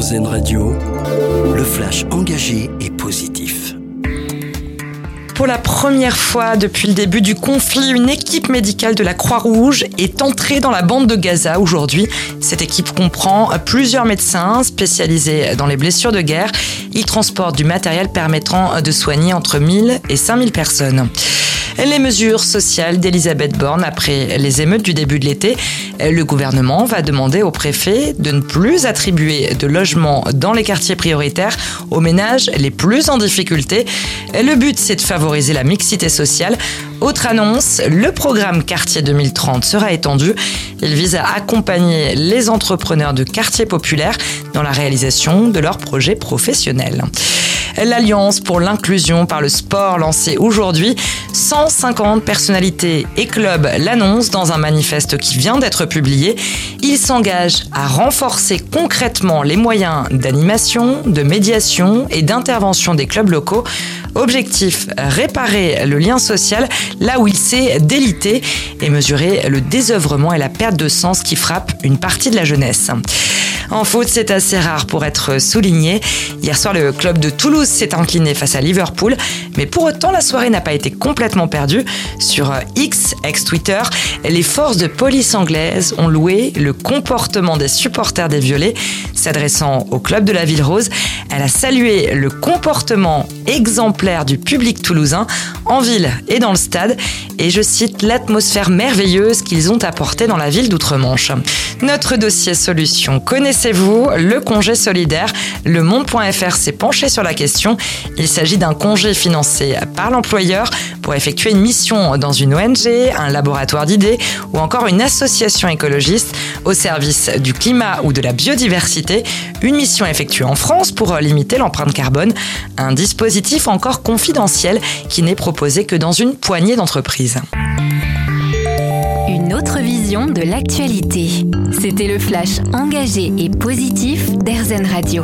RZN Radio, le flash engagé et positif. Pour la première fois depuis le début du conflit, une équipe médicale de la Croix-Rouge est entrée dans la bande de Gaza aujourd'hui. Cette équipe comprend plusieurs médecins spécialisés dans les blessures de guerre. Ils transportent du matériel permettant de soigner entre 1000 et 5000 personnes les mesures sociales d'Elisabeth Borne après les émeutes du début de l'été. Le gouvernement va demander au préfet de ne plus attribuer de logements dans les quartiers prioritaires aux ménages les plus en difficulté. Le but, c'est de favoriser la mixité sociale. Autre annonce, le programme Quartier 2030 sera étendu. Il vise à accompagner les entrepreneurs de quartiers populaires dans la réalisation de leurs projets professionnels. L'Alliance pour l'inclusion par le sport lancée aujourd'hui, 150 personnalités et clubs l'annoncent dans un manifeste qui vient d'être publié. Ils s'engagent à renforcer concrètement les moyens d'animation, de médiation et d'intervention des clubs locaux. Objectif, réparer le lien social là où il s'est délité et mesurer le désœuvrement et la perte de sens qui frappe une partie de la jeunesse. En foot, c'est assez rare pour être souligné. Hier soir, le club de Toulouse s'est incliné face à Liverpool, mais pour autant, la soirée n'a pas été complètement perdue. Sur X, ex-Twitter, les forces de police anglaises ont loué le comportement des supporters des Violets. S'adressant au club de la Ville Rose, elle a salué le comportement exemplaire du public toulousain en ville et dans le stade et je cite l'atmosphère merveilleuse qu'ils ont apportée dans la ville d'Outre-Manche. Notre dossier solution, connaissez-vous le congé solidaire? Le Monde.fr s'est penché sur la question. Il s'agit d'un congé financé par l'employeur pour effectuer une mission dans une ONG, un laboratoire d'idées ou encore une association écologiste au service du climat ou de la biodiversité. Une mission effectuée en France pour limiter l'empreinte carbone. Un dispositif encore confidentiel qui n'est proposé que dans une poignée d'entreprises. Autre vision de l'actualité. C'était le flash engagé et positif d'Airzen Radio.